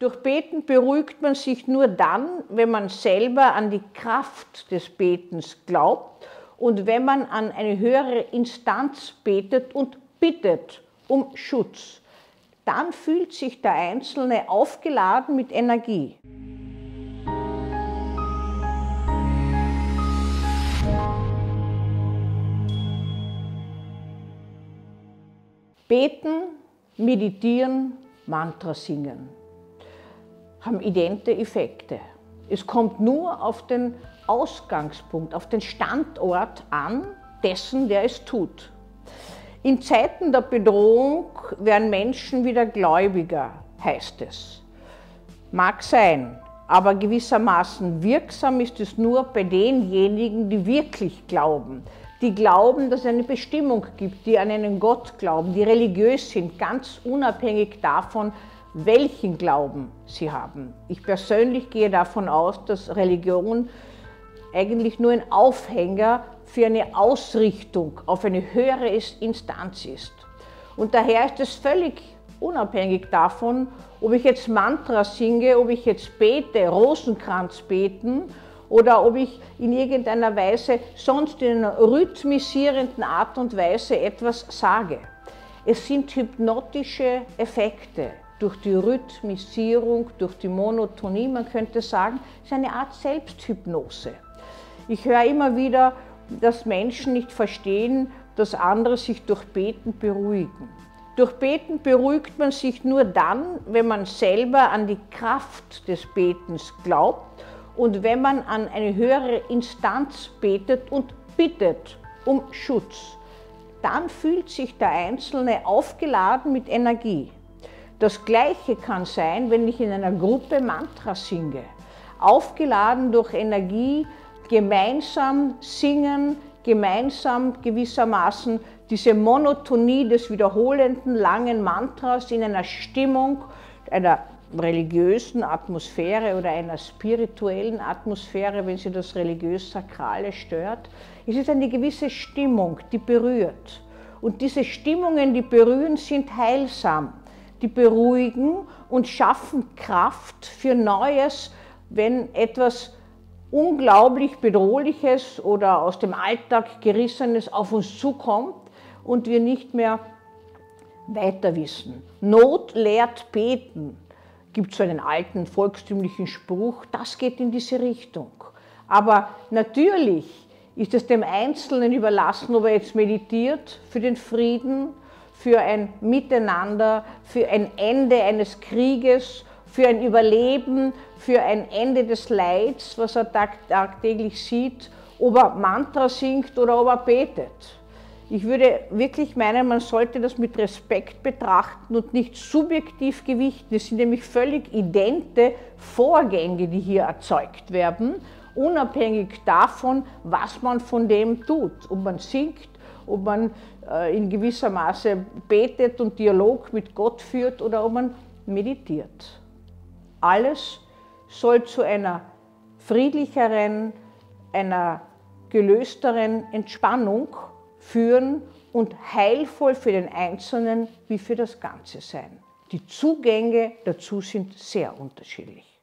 Durch Beten beruhigt man sich nur dann, wenn man selber an die Kraft des Betens glaubt und wenn man an eine höhere Instanz betet und bittet um Schutz. Dann fühlt sich der Einzelne aufgeladen mit Energie. Beten, meditieren, Mantra singen haben idente Effekte. Es kommt nur auf den Ausgangspunkt, auf den Standort an dessen, der es tut. In Zeiten der Bedrohung werden Menschen wieder gläubiger, heißt es. Mag sein, aber gewissermaßen wirksam ist es nur bei denjenigen, die wirklich glauben, die glauben, dass es eine Bestimmung gibt, die an einen Gott glauben, die religiös sind, ganz unabhängig davon, welchen Glauben sie haben. Ich persönlich gehe davon aus, dass Religion eigentlich nur ein Aufhänger für eine Ausrichtung auf eine höhere Instanz ist. Und daher ist es völlig unabhängig davon, ob ich jetzt Mantra singe, ob ich jetzt bete, Rosenkranz beten oder ob ich in irgendeiner Weise sonst in einer rhythmisierenden Art und Weise etwas sage. Es sind hypnotische Effekte durch die Rhythmisierung, durch die Monotonie, man könnte sagen, ist eine Art Selbsthypnose. Ich höre immer wieder, dass Menschen nicht verstehen, dass andere sich durch Beten beruhigen. Durch Beten beruhigt man sich nur dann, wenn man selber an die Kraft des Betens glaubt und wenn man an eine höhere Instanz betet und bittet um Schutz. Dann fühlt sich der Einzelne aufgeladen mit Energie. Das Gleiche kann sein, wenn ich in einer Gruppe Mantra singe. Aufgeladen durch Energie, gemeinsam singen, gemeinsam gewissermaßen diese Monotonie des wiederholenden langen Mantras in einer Stimmung einer religiösen Atmosphäre oder einer spirituellen Atmosphäre, wenn sie das religiös-sakrale stört. Es ist eine gewisse Stimmung, die berührt. Und diese Stimmungen, die berühren, sind heilsam die beruhigen und schaffen Kraft für Neues, wenn etwas unglaublich Bedrohliches oder aus dem Alltag gerissenes auf uns zukommt und wir nicht mehr weiter wissen. Not lehrt beten, gibt so einen alten volkstümlichen Spruch, das geht in diese Richtung. Aber natürlich ist es dem Einzelnen überlassen, ob er jetzt meditiert für den Frieden, für ein Miteinander, für ein Ende eines Krieges, für ein Überleben, für ein Ende des Leids, was er tag tagtäglich sieht, ob er Mantra singt oder ob er betet. Ich würde wirklich meinen, man sollte das mit Respekt betrachten und nicht subjektiv gewichten. Es sind nämlich völlig idente Vorgänge, die hier erzeugt werden, unabhängig davon, was man von dem tut. Ob man singt, ob man äh, in gewisser Maße betet und Dialog mit Gott führt oder ob man meditiert. Alles soll zu einer friedlicheren, einer gelösteren Entspannung führen und heilvoll für den Einzelnen wie für das Ganze sein. Die Zugänge dazu sind sehr unterschiedlich.